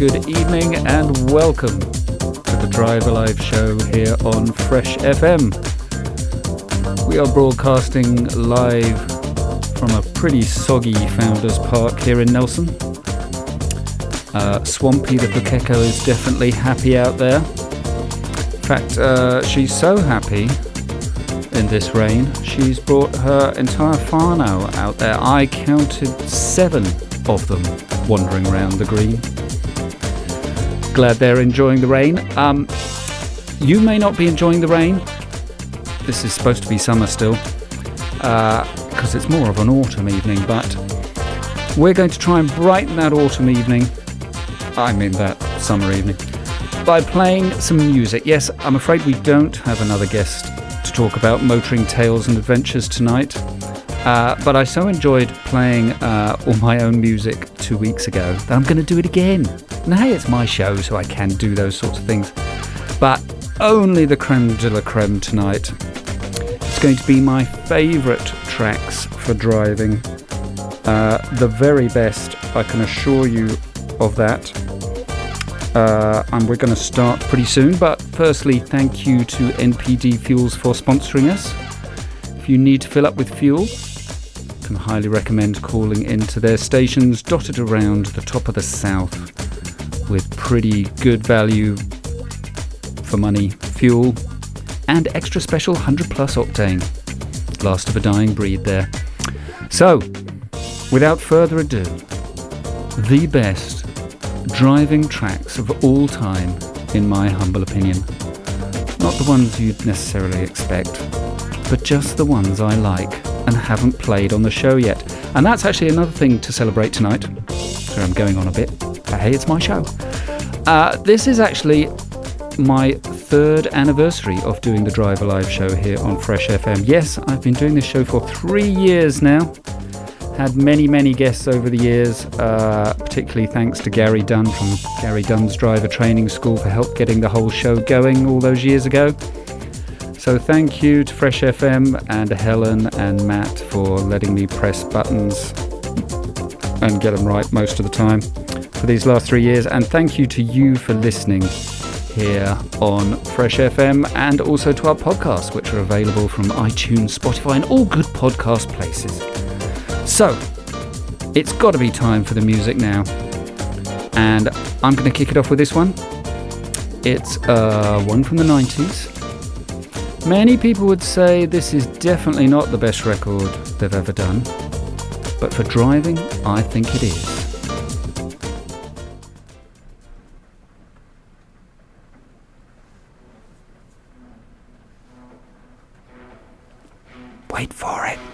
Good evening and welcome to the Drive Alive show here on Fresh FM. We are broadcasting live from a pretty soggy Founders Park here in Nelson. Uh, Swampy the Pukeko is definitely happy out there. In fact, uh, she's so happy in this rain, she's brought her entire whānau out there. I counted seven of them wandering around the green glad they're enjoying the rain. Um, you may not be enjoying the rain. This is supposed to be summer still, because uh, it's more of an autumn evening, but we're going to try and brighten that autumn evening. I mean that summer evening. By playing some music. Yes, I'm afraid we don't have another guest to talk about motoring tales and adventures tonight. Uh, but I so enjoyed playing uh, all my own music two weeks ago that I'm going to do it again. Now, hey, it's my show, so I can do those sorts of things. But only the creme de la creme tonight. It's going to be my favourite tracks for driving. Uh, the very best, I can assure you of that. Uh, and we're going to start pretty soon. But firstly, thank you to NPD Fuels for sponsoring us. If you need to fill up with fuel, can highly recommend calling into their stations dotted around the top of the south with pretty good value for money fuel and extra special 100 plus octane. Last of a dying breed there. So, without further ado, the best driving tracks of all time, in my humble opinion. Not the ones you'd necessarily expect, but just the ones I like and haven't played on the show yet. And that's actually another thing to celebrate tonight. Sorry, I'm going on a bit. But hey, it's my show. Uh, this is actually my third anniversary of doing the Drive Alive show here on Fresh FM. Yes, I've been doing this show for three years now. Had many, many guests over the years, uh, particularly thanks to Gary Dunn from Gary Dunn's Driver Training School for help getting the whole show going all those years ago. So thank you to Fresh FM and Helen and Matt for letting me press buttons and get them right most of the time for these last three years. And thank you to you for listening here on Fresh FM and also to our podcasts, which are available from iTunes, Spotify, and all good podcast places. So it's got to be time for the music now. And I'm going to kick it off with this one. It's uh, one from the 90s. Many people would say this is definitely not the best record they've ever done, but for driving, I think it is. Wait for it.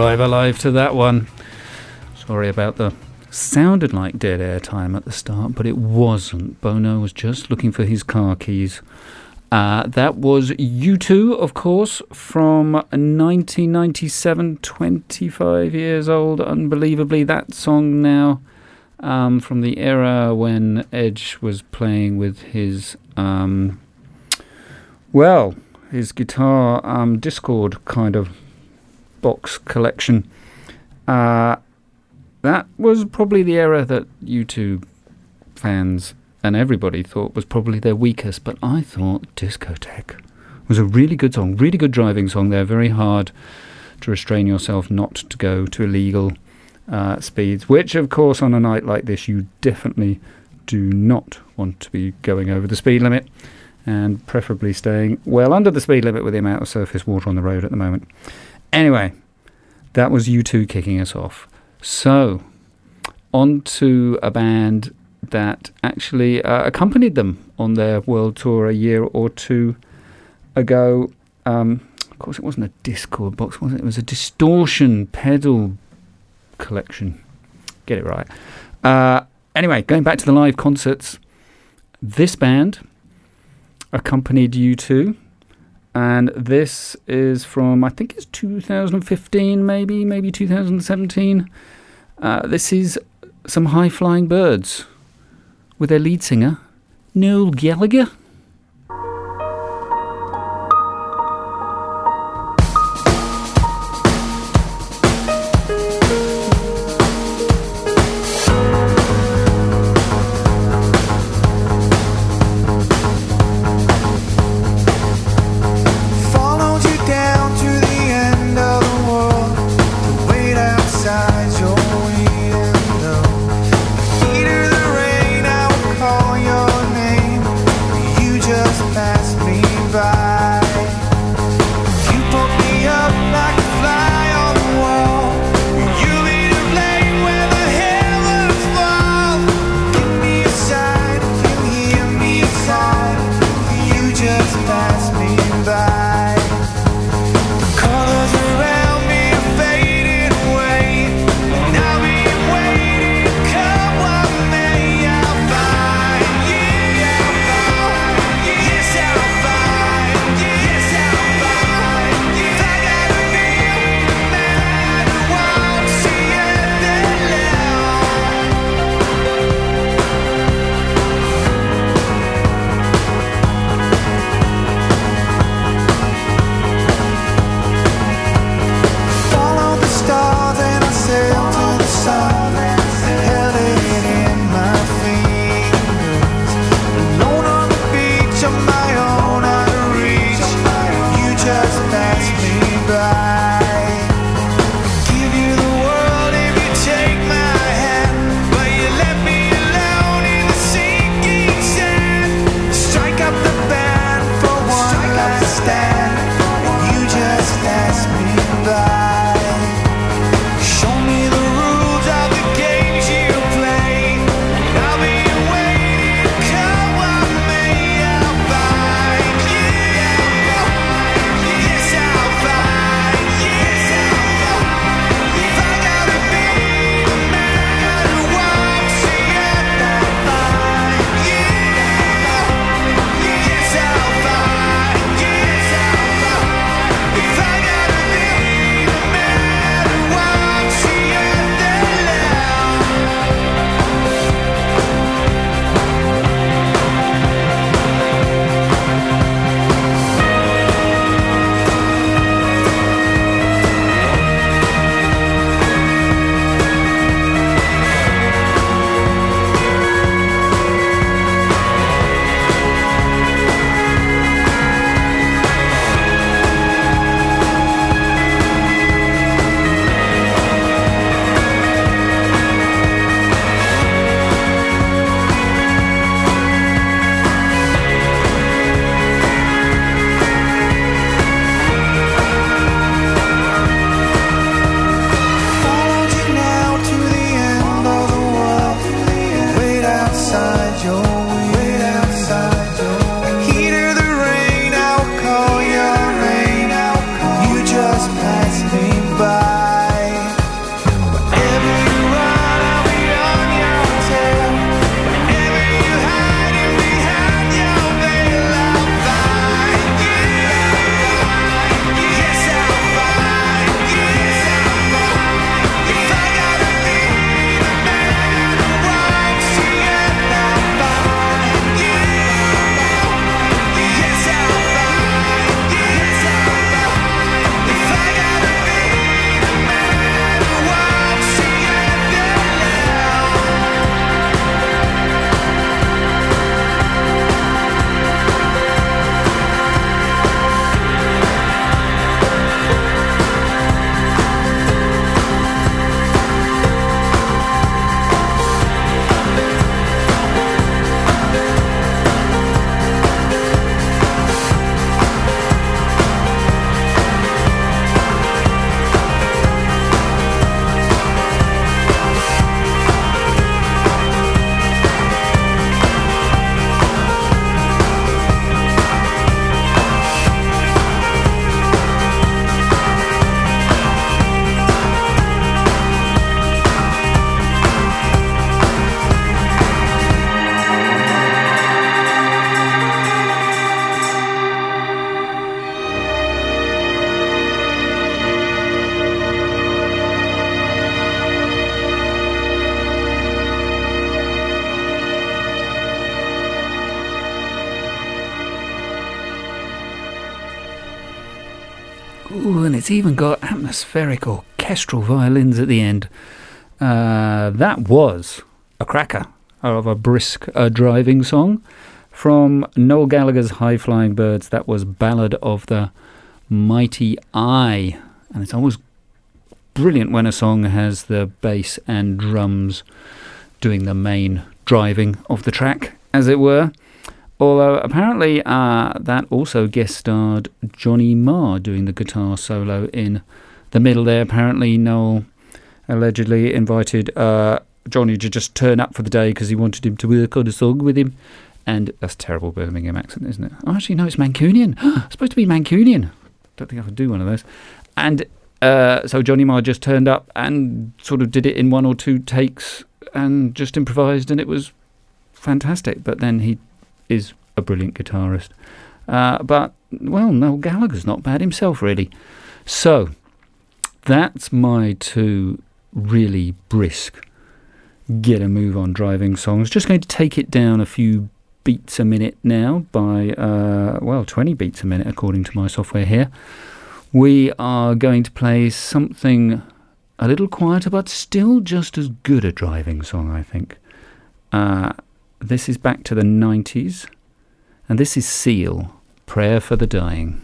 Drive alive to that one. Sorry about the sounded like dead air time at the start, but it wasn't. Bono was just looking for his car keys. Uh, that was U2, of course, from 1997, 25 years old. Unbelievably, that song now um, from the era when Edge was playing with his, um, well, his guitar um, Dischord kind of box collection. Uh, that was probably the era that U2 fans and everybody thought was probably their weakest, but I thought Discotheque was a really good song, really good driving song there, very hard to restrain yourself not to go to illegal uh, speeds, which, of course, on a night like this, you definitely do not want to be going over the speed limit and preferably staying well under the speed limit with the amount of surface water on the road at the moment. Anyway, that was U2 kicking us off. So, on to a band that actually uh, accompanied them on their world tour a year or two ago. Um, of course, it wasn't a Discord box, was it? It was a distortion pedal collection. Get it right. Uh, anyway, going back to the live concerts, this band accompanied U2 and this is from I think it's 2015, maybe maybe 2017. Uh, this is some high flying birds with their lead singer Noel Gallagher. Atmospheric orchestral violins at the end. Uh, that was a cracker of a brisk uh, driving song from Noel Gallagher's High Flying Birds. That was Ballad of the Mighty I. And it's always brilliant when a song has the bass and drums doing the main driving of the track, as it were. Although apparently uh, that also guest starred Johnny Marr doing the guitar solo in the middle there. Apparently, Noel allegedly invited uh, Johnny to just turn up for the day because he wanted him to work on a song with him. And that's terrible Birmingham accent, isn't it? Oh, actually, no, it's Mancunian. it's supposed to be Mancunian. Don't think I could do one of those. And uh, so Johnny Marr just turned up and sort of did it in one or two takes and just improvised, and it was fantastic. But then he is a brilliant guitarist. Uh, but, well, Noel Gallagher's not bad himself, really. So, that's my two really brisk, get a move on driving songs. Just going to take it down a few beats a minute now by, uh, well, 20 beats a minute according to my software here. We are going to play something a little quieter, but still just as good a driving song, I think. Uh, this is back to the 90s, and this is Seal Prayer for the Dying.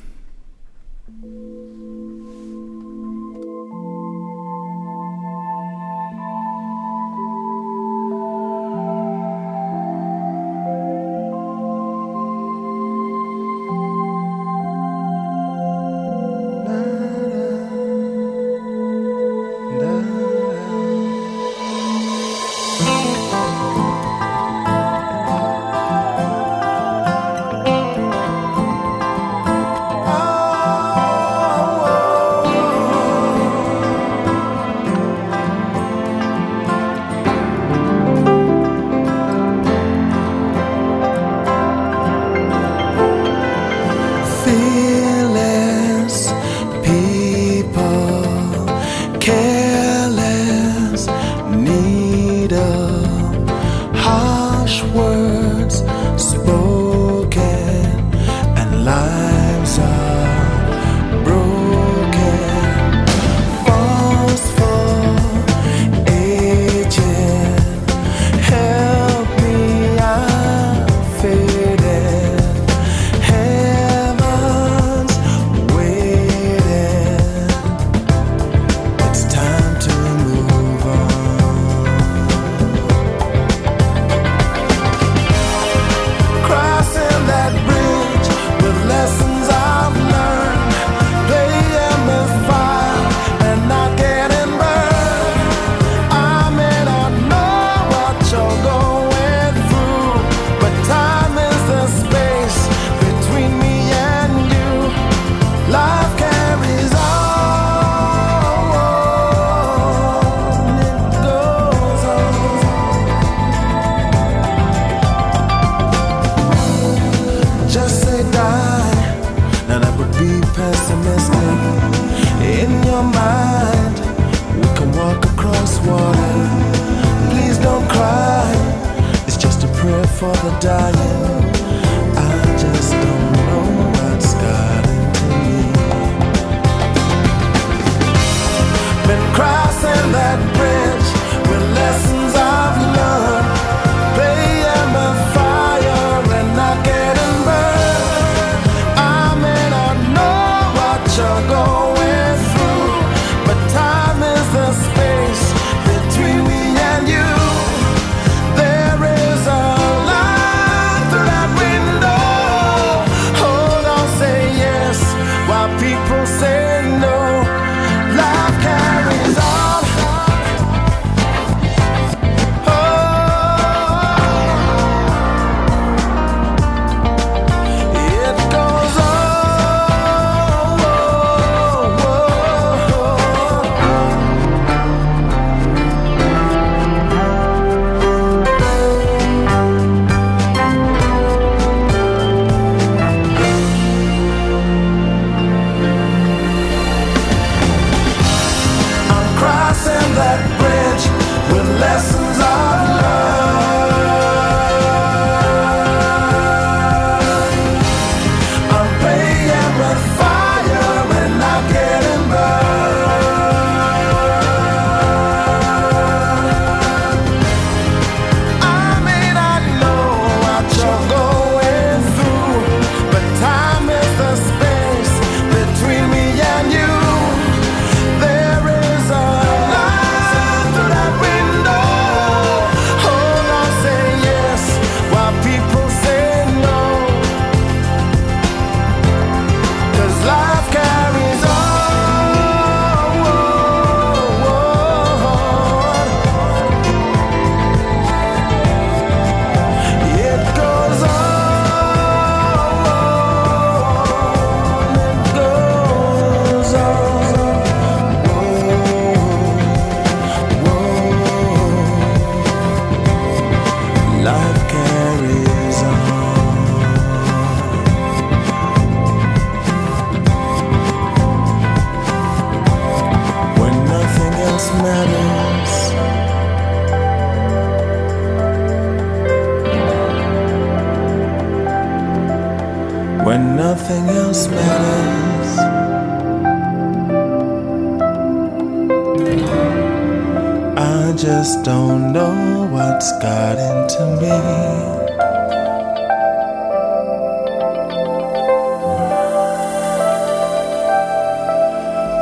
Into me.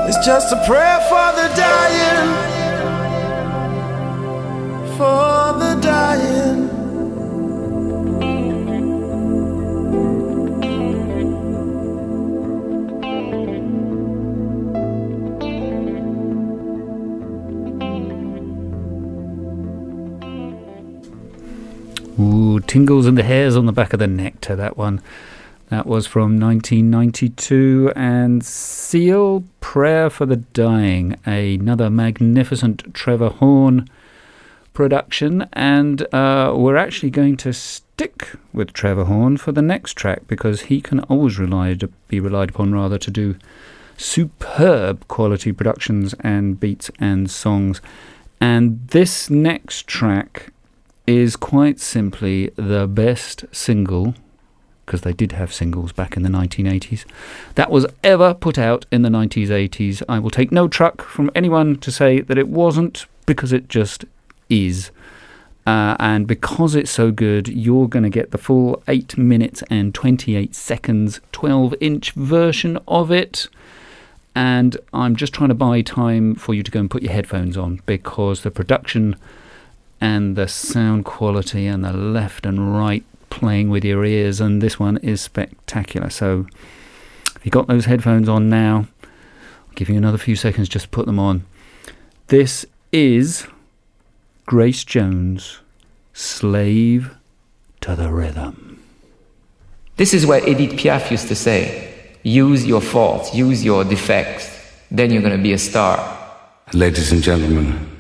It's just a prayer for the dying, for tingles in the hairs on the back of the neck to that one. That was from 1992 and Seal Prayer for the Dying, another magnificent Trevor Horn production. And uh, we're actually going to stick with Trevor Horn for the next track because he can always relied, be relied upon rather to do superb quality productions and beats and songs. And this next track is quite simply the best single, because they did have singles back in the 1980s, that was ever put out in the 90s, 80s. I will take no truck from anyone to say that it wasn't, because it just is. Uh, and because it's so good, you're going to get the full 8 minutes and 28 seconds, 12 inch version of it. And I'm just trying to buy time for you to go and put your headphones on because the production and the sound quality and the left and right playing with your ears and this one is spectacular so if you've got those headphones on now I'll give you another few seconds just to put them on this is Grace Jones Slave to the Rhythm This is what Edith Piaf used to say use your faults, use your defects, then you're going to be a star. Ladies and gentlemen,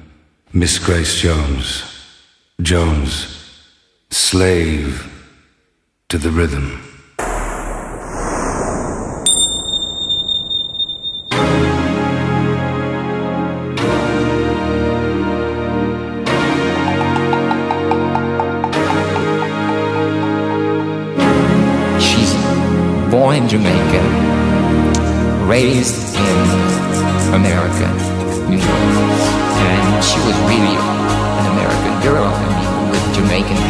Miss Grace Jones. Jones, slave to the rhythm. She's born Jamaica, raised in America, New York, and she was really an American girl Jamaican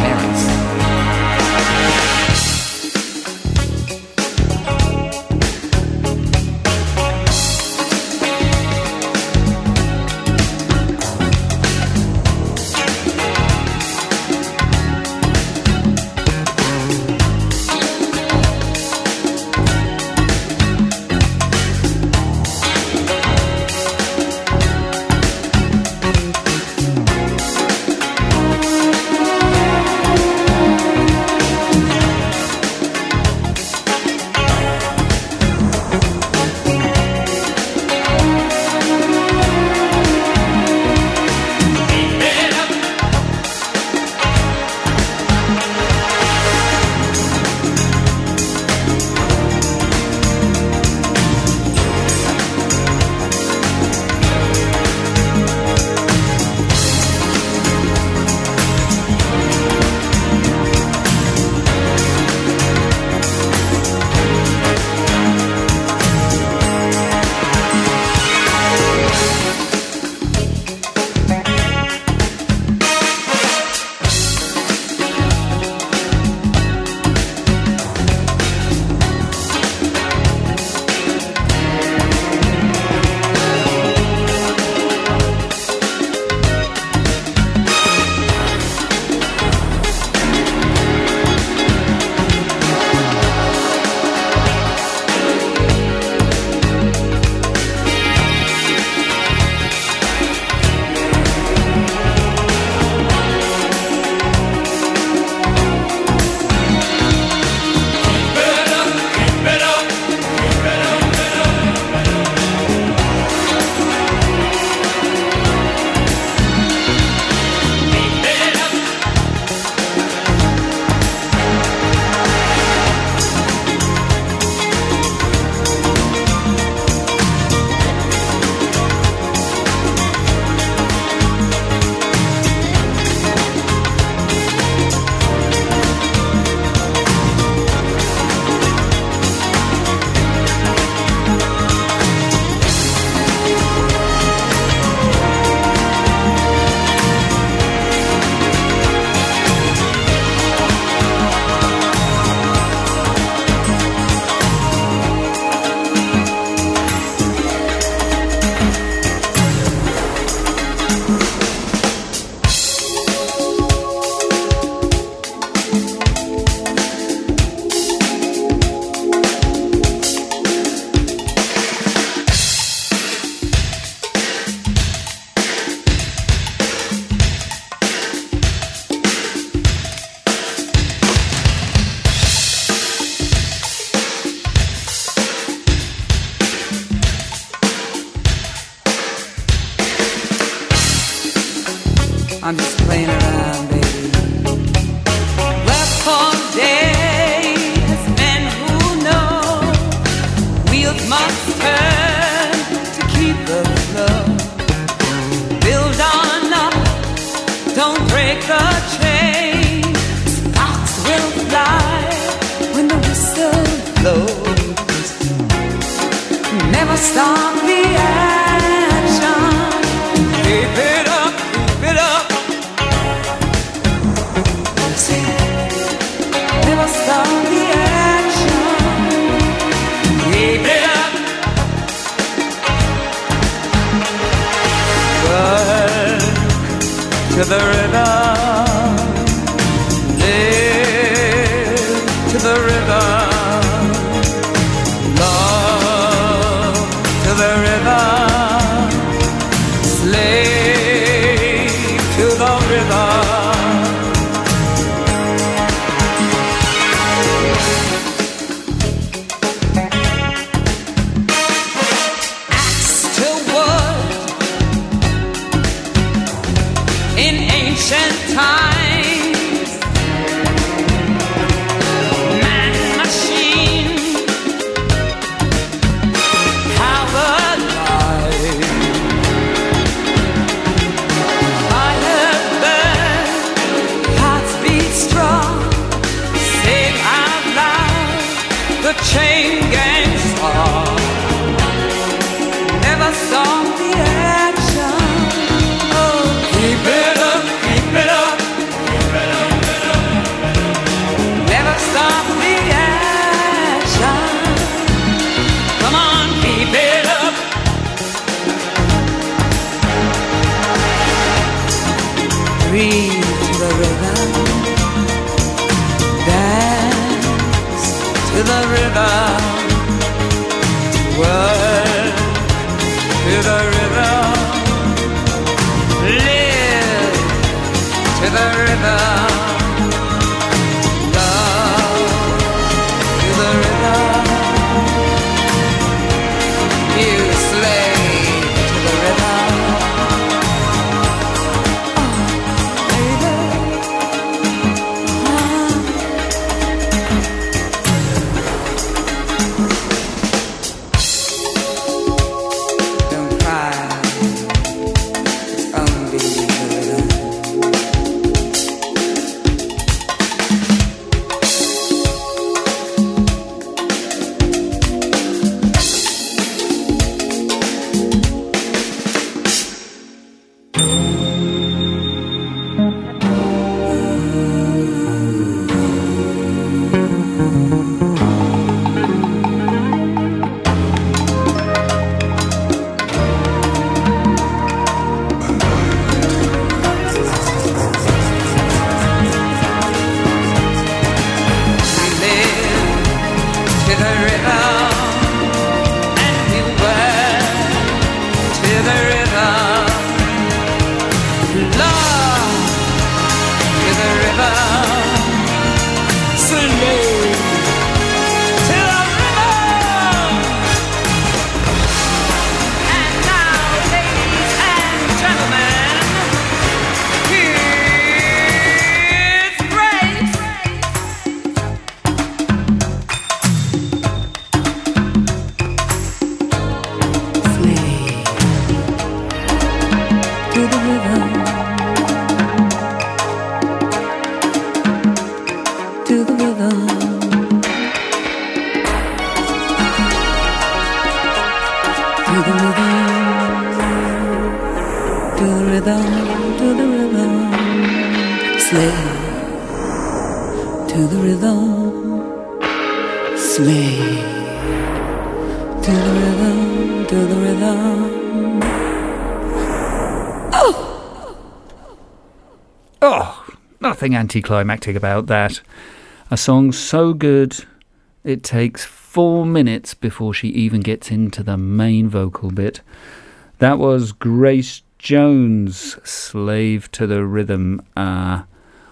I'm just nothing anticlimactic about that. A song so good it takes four minutes before she even gets into the main vocal bit. That was Grace Jones, Slave to the Rhythm, uh,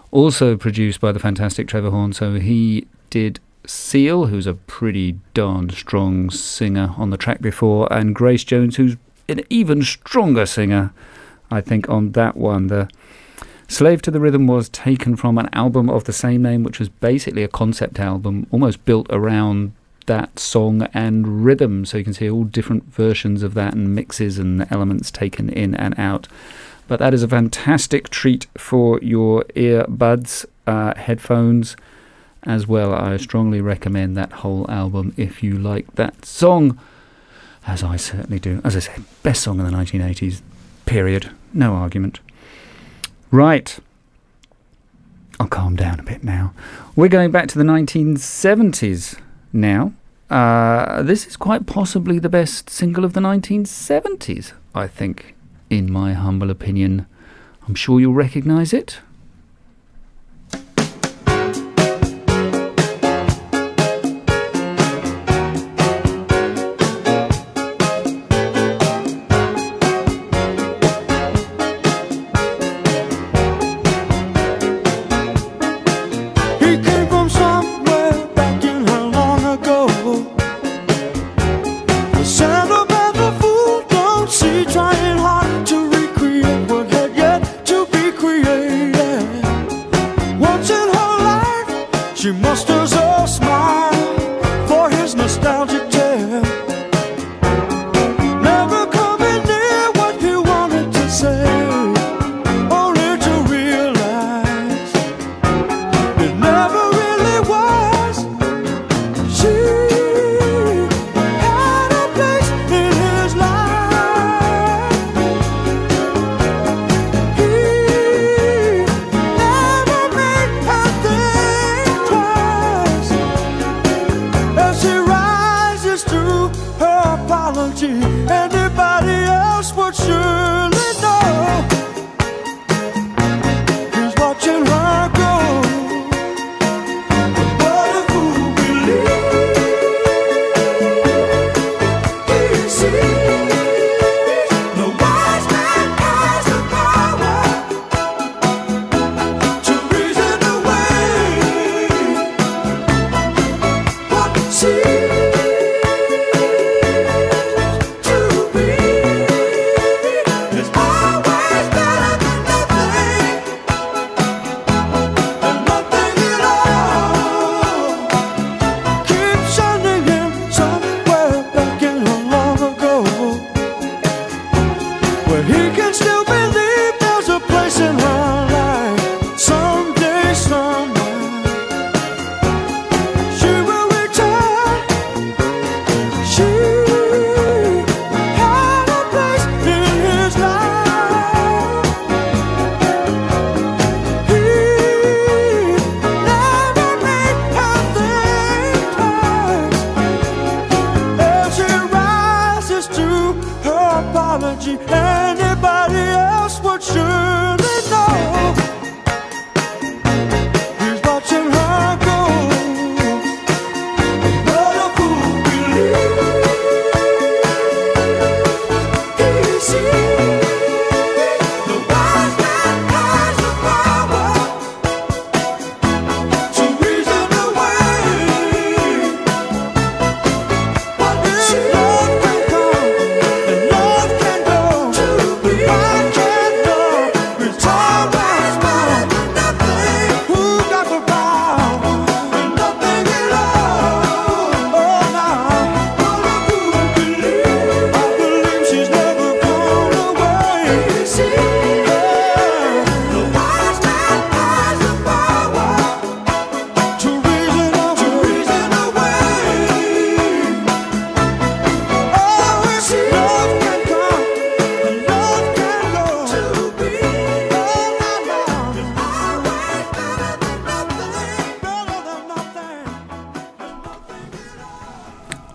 also produced by the fantastic Trevor Horn. So he did Seal, who's a pretty darn strong singer on the track before, and Grace Jones, who's an even stronger singer, I think, on that one. The Slave to the Rhythm was taken from an album of the same name, which was basically a concept album, almost built around that song and rhythm. So you can see all different versions of that and mixes and elements taken in and out. But that is a fantastic treat for your earbuds, uh, headphones as well. I strongly recommend that whole album if you like that song, as I certainly do. As I said, best song in the 1980s, period. No argument. Right. I'll calm down a bit now. We're going back to the 1970s now. Uh, this is quite possibly the best single of the 1970s, I think, in my humble opinion. I'm sure you'll recognise it.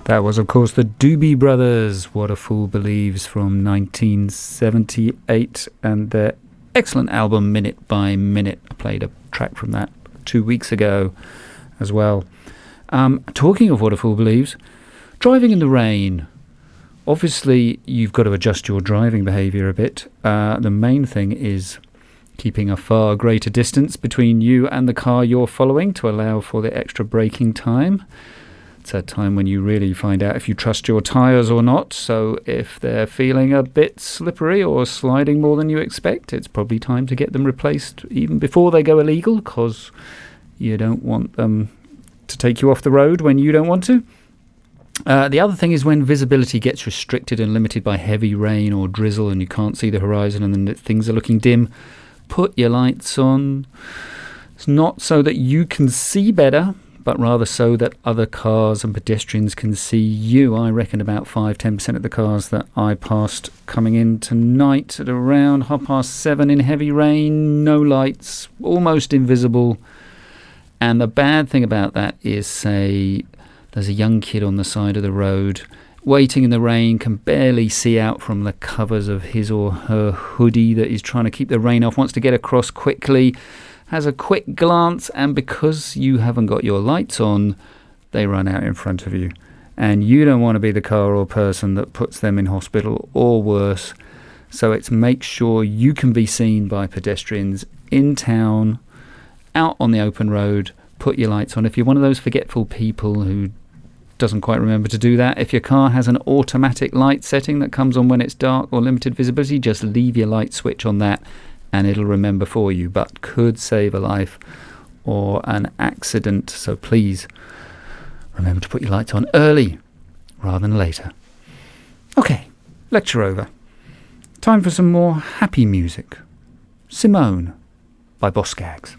That was, of course, the Doobie Brothers, What a Fool Believes from 1978, and their excellent album, Minute by Minute. I played a track from that two weeks ago as well. Um, talking of What a Fool Believes, driving in the rain. Obviously, you've got to adjust your driving behaviour a bit. Uh, the main thing is keeping a far greater distance between you and the car you're following to allow for the extra braking time. It's a time when you really find out if you trust your tyres or not. So, if they're feeling a bit slippery or sliding more than you expect, it's probably time to get them replaced even before they go illegal because you don't want them to take you off the road when you don't want to. Uh, the other thing is when visibility gets restricted and limited by heavy rain or drizzle and you can't see the horizon and things are looking dim, put your lights on. It's not so that you can see better, but rather so that other cars and pedestrians can see you. I reckon about 5 10% of the cars that I passed coming in tonight at around half past seven in heavy rain, no lights, almost invisible. And the bad thing about that is, say, there's a young kid on the side of the road waiting in the rain, can barely see out from the covers of his or her hoodie that he's trying to keep the rain off, wants to get across quickly, has a quick glance, and because you haven't got your lights on, they run out in front of you. And you don't want to be the car or person that puts them in hospital or worse. So it's make sure you can be seen by pedestrians in town, out on the open road, put your lights on. If you're one of those forgetful people who doesn't quite remember to do that, if your car has an automatic light setting that comes on when it's dark or limited visibility, just leave your light switch on that and it'll remember for you, but could save a life or an accident. So please remember to put your lights on early rather than later. Okay, lecture over. Time for some more happy music. Simone by Boz Scaggs.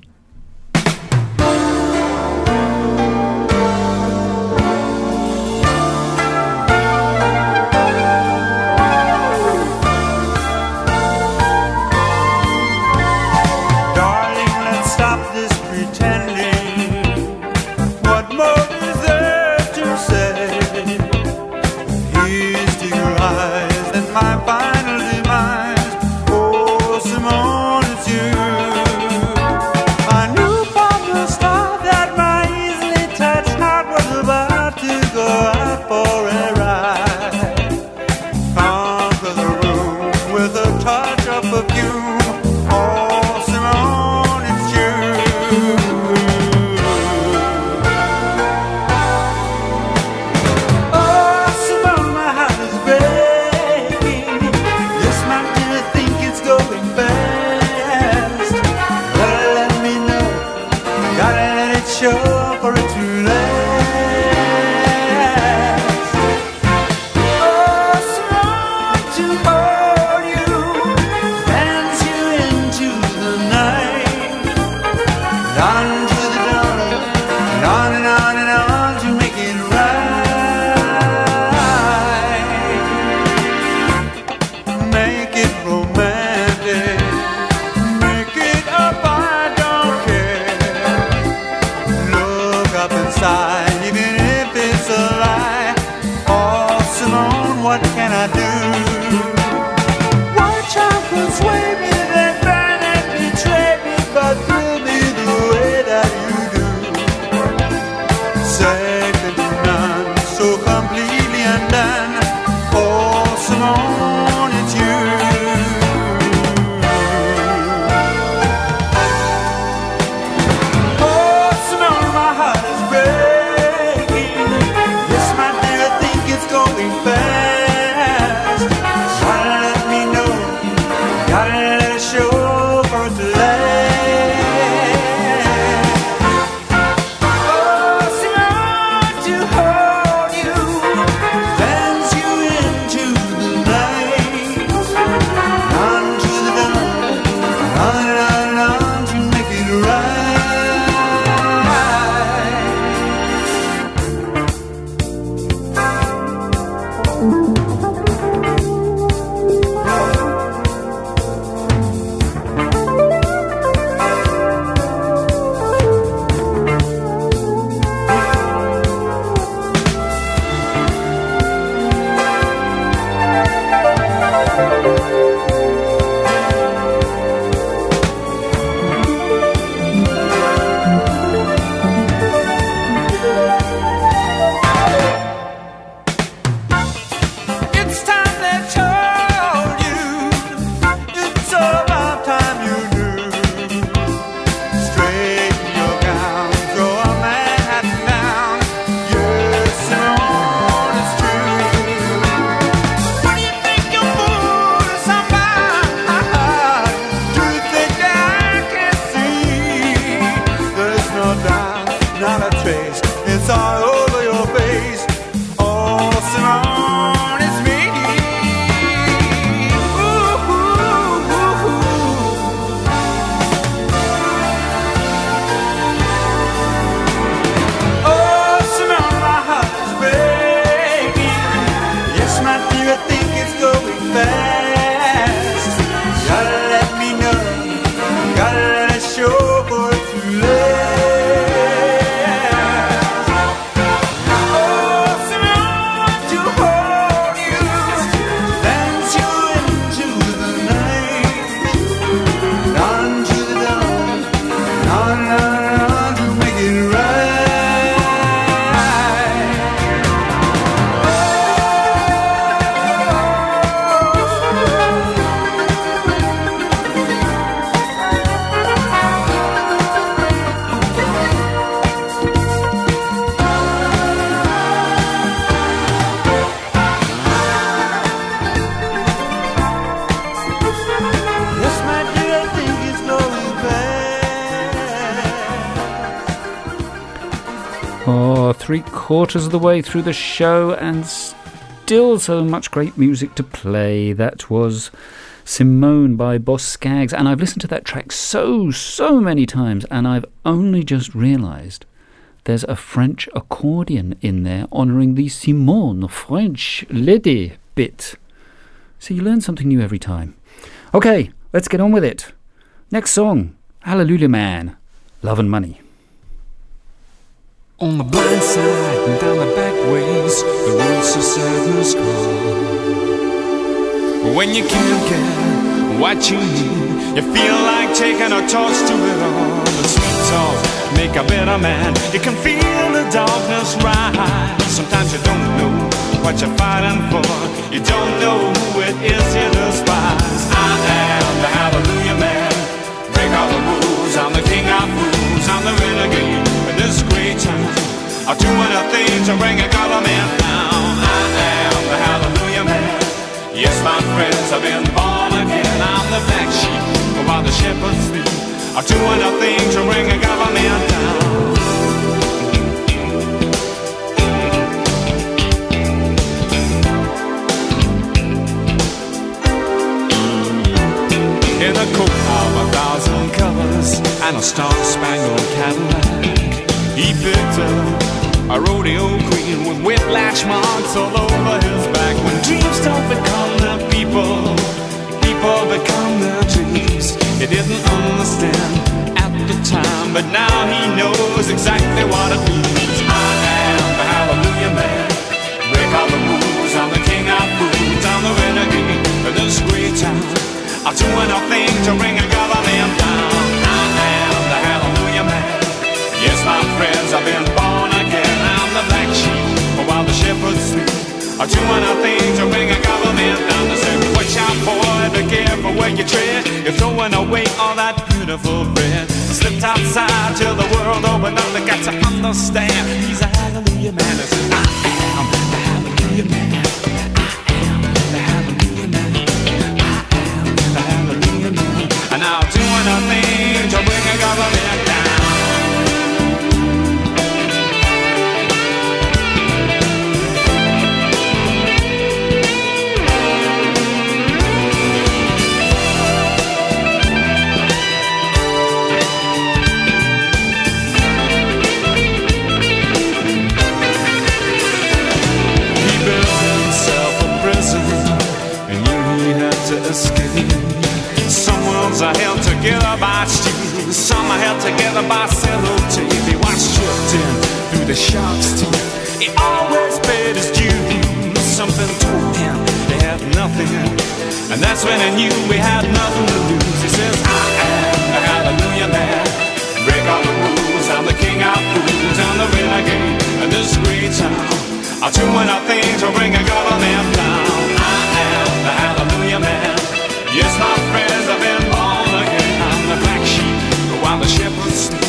Quarters of the way through the show and still so much great music to play. That was Simone by Boz Scaggs, and I've listened to that track so, so many times, and I've only just realised there's a French accordion in there honouring the Simone French lady bit. So you learn something new every time. Okay, let's get on with it. Next song Hallelujah Man, Love and Money. On the blind side and down the back ways, the roads to sadness call. When you can't get what you need, you feel like taking a torch to it all. The sweet talk make a better man. You can feel the darkness rise. Sometimes you don't know what you're fighting for. You don't know who it is you despise. I am the Hallelujah Man. Break all the rules. I'm the king of fools. I'm the renegade in this great town. I'm doing a thing to bring a government down. I am the Hallelujah Man. Yes, my friends, I've been born again. I'm the black sheep while the shepherds sleep. I'm doing a thing to bring a government down. In a coat of a thousand colors and a star-spangled Cadillac, he picked up a rodeo queen with whiplash marks all over his back. When dreams don't become the people, people become their dreams. He didn't understand at the time, but now he knows exactly what it means. I am the Hallelujah Man. Break all the rules. I'm the king of fools. I'm the renegade of this great town. I'm doing a thing to bring a government down. I am the Hallelujah Man. Yes, my friends, I've been while the shepherds sleep. I'm doing a thing to bring a government down. They say, watch out, boy, be careful where you tread. You're throwing away all that beautiful bread. Slipped outside till the world opened up. They got to understand. He's a hallelujah man. I am the hallelujah man. Some worlds are held together by steel, some are held together by sellotape. He was stripped in through the shark's teeth. He always paid his dues. Something told him he had nothing, and that's when he knew we had nothing to lose. He says, "I am the Hallelujah Man. Break all the rules. I'm the king of fools. I'm the renegade in this great town." I'm doing a thing to bring a government down. I am the Hallelujah Man. Yes, my friends, I've been born again. I'm the black sheep while the shepherds sleep.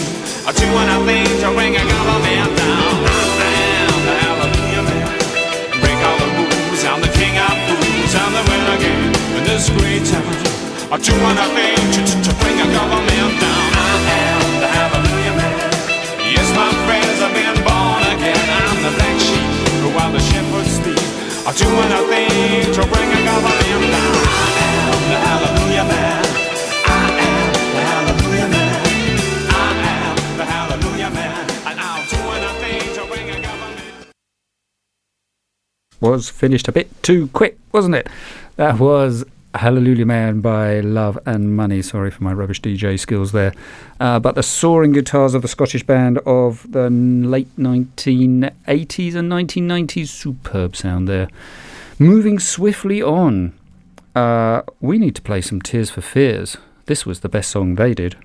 I do doing a thing to bring a government down. I am the Hallelujah Man. Break all the rules. I'm the king of fools. I'm the renegade in this great town. I'm doing a thing to, to, to bring a government down. I am the Hallelujah Man. Yes, my friends, I've been born again. I'm the black sheep while the shepherds sleep. I'm doing a thing to bring a government down. Was finished a bit too quick, wasn't it? That was Hallelujah Man by Love and Money. Sorry for my rubbish DJ skills there. Uh, but the soaring guitars of the Scottish band of the late 1980s and 1990s. Superb sound there. Moving swiftly on. Uh, we need to play some Tears for Fears. This was the best song they did.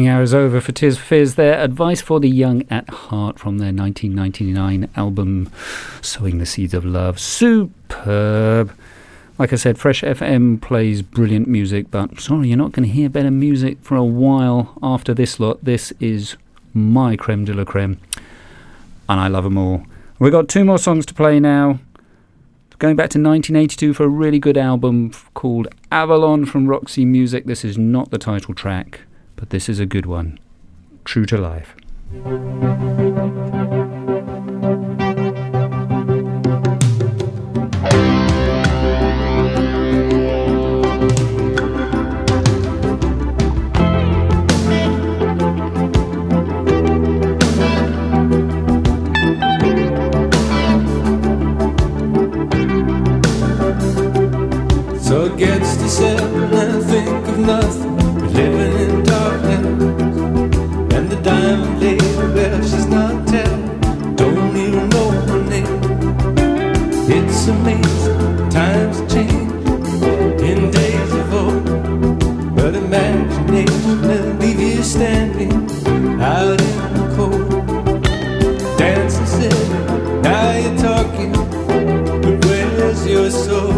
Working hours over for Tiz Fizz. Their advice for the young at heart from their 1999 album, Sowing the Seeds of Love. Superb. Like I said, Fresh FM plays brilliant music, but sorry, you're not going to hear better music for a while after this lot. This is my creme de la creme, and I love them all. We've got two more songs to play now. Going back to 1982 for a really good album called Avalon from Roxy Music. This is not the title track, but this is a good one. True to Life. So it gets to seven I think of nothing. It's amazing, times change in days of old. But imagination will leave you standing out in the cold. Dancing city, now you're talking. But where's your soul?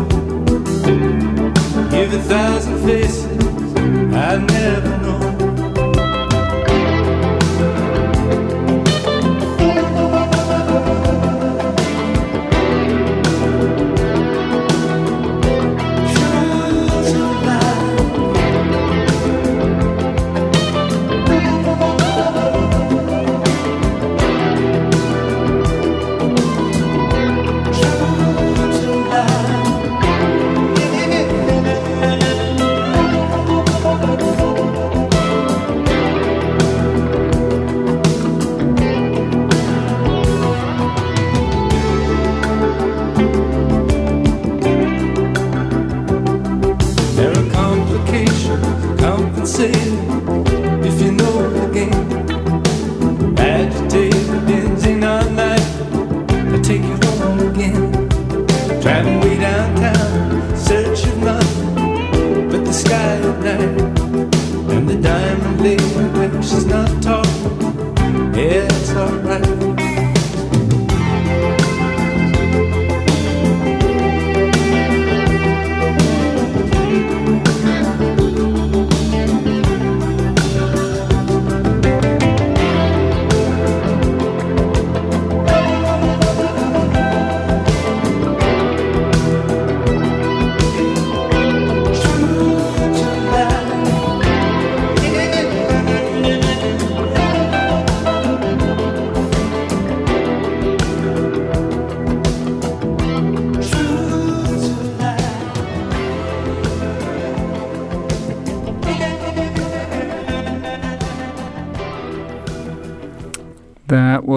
Give a thousand faces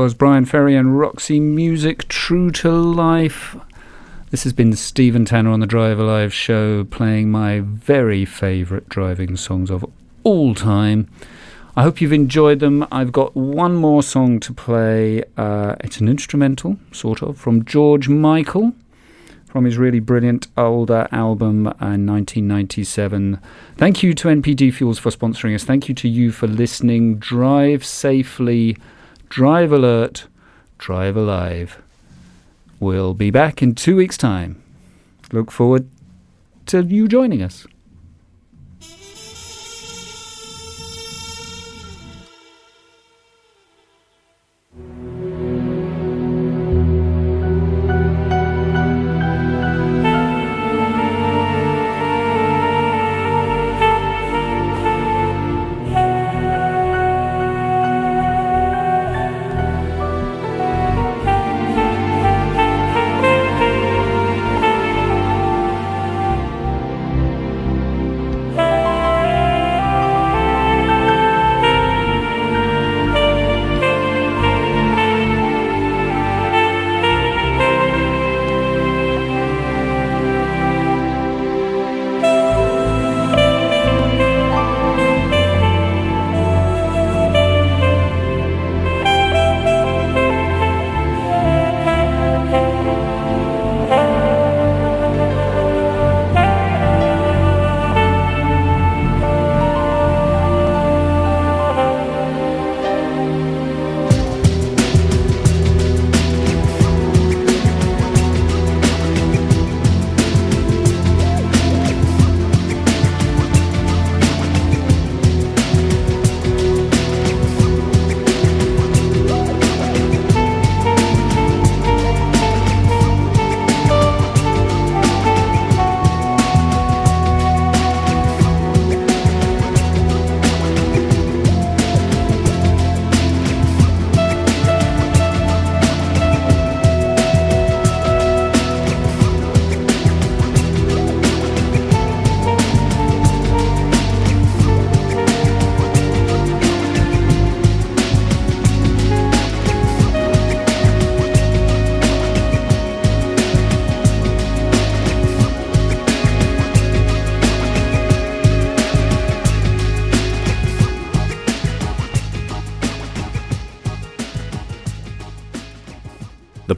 was Bryan Ferry and Roxy Music, True to Life. This has been Stephen Tanner on the Drive Alive show, playing my very favourite driving songs of all time. I hope you've enjoyed them. I've got one more song to play. Uh, it's an instrumental, sort of, from George Michael from his really brilliant older album in 1997. Thank you to NPD Fuels for sponsoring us. Thank you to you for listening. Drive safely, drive alert, drive alive. We'll be back in two weeks' time. Look forward to you joining us.